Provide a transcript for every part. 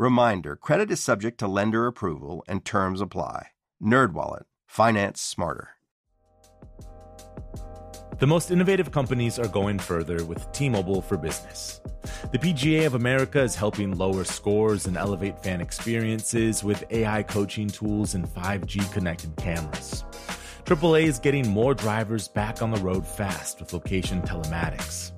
Reminder, credit is subject to lender approval and terms apply. NerdWallet, finance smarter. The most innovative companies are going further with T-Mobile for Business. The PGA of America is helping lower scores and elevate fan experiences with AI coaching tools and 5G connected cameras. AAA is getting more drivers back on the road fast with location telematics.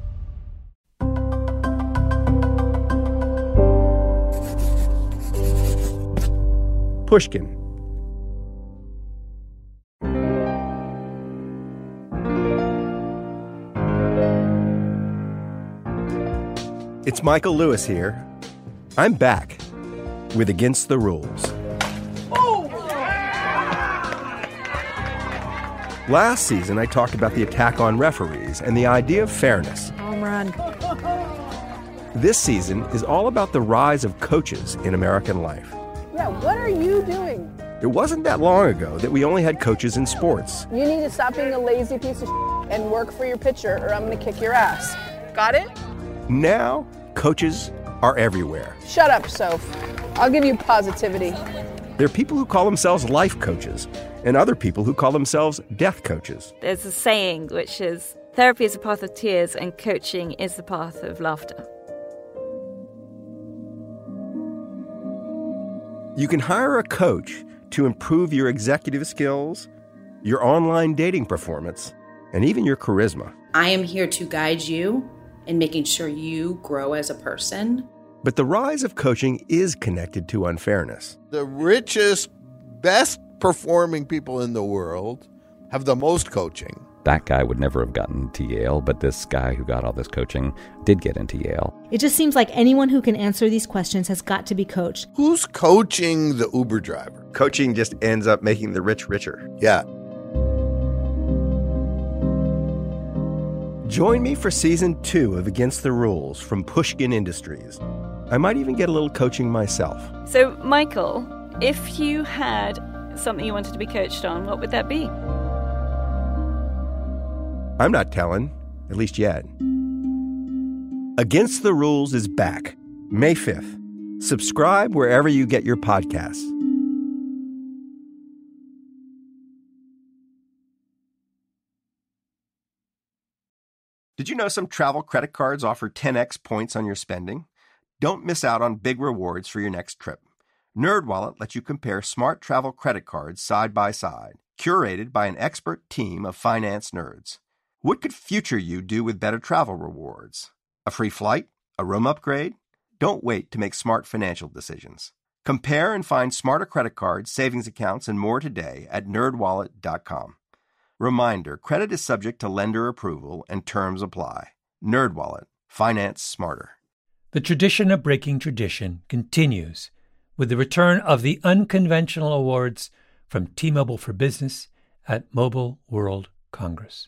Pushkin. It's Michael Lewis here. I'm back with Against the Rules. Last season, I talked about the attack on referees and the idea of fairness. Home run. This season is all about the rise of coaches in American life. Yeah, what are you doing? It wasn't that long ago that we only had coaches in sports. You need to stop being a lazy piece of and work for your pitcher, or I'm going to kick your ass. Got it? Now, coaches are everywhere. Shut up, Soph. I'll give you positivity. There are people who call themselves life coaches, and other people who call themselves death coaches. There's a saying which is therapy is the path of tears and coaching is the path of laughter. You can hire a coach to improve your executive skills, your online dating performance, and even your charisma. I am here to guide you in making sure you grow as a person. But the rise of coaching is connected to unfairness. The richest, best performing people in the world have the most coaching. That guy would never have gotten to Yale, but this guy who got all this coaching did get into Yale. It just seems like anyone who can answer these questions has got to be coached. Who's coaching the Uber driver? Coaching just ends up making the rich richer. Yeah. Join me for season two of Against the Rules from Pushkin Industries. I might even get a little coaching myself. So, Michael, if you had something you wanted to be coached on, what would that be? I'm not telling, at least yet. Against the Rules is back, May 5th. Subscribe wherever you get your podcasts. Did you know some travel credit cards offer 10x points on your spending? Don't miss out on big rewards for your next trip. NerdWallet lets you compare smart travel credit cards side by side, curated by an expert team of finance nerds. What could future you do with better travel rewards? A free flight? A room upgrade? Don't wait to make smart financial decisions. Compare and find smarter credit cards, savings accounts, and more today at nerdwallet.com. Reminder, credit is subject to lender approval and terms apply. NerdWallet, finance smarter. The tradition of breaking tradition continues with the return of the unconventional awards from T-Mobile for Business at Mobile World Congress.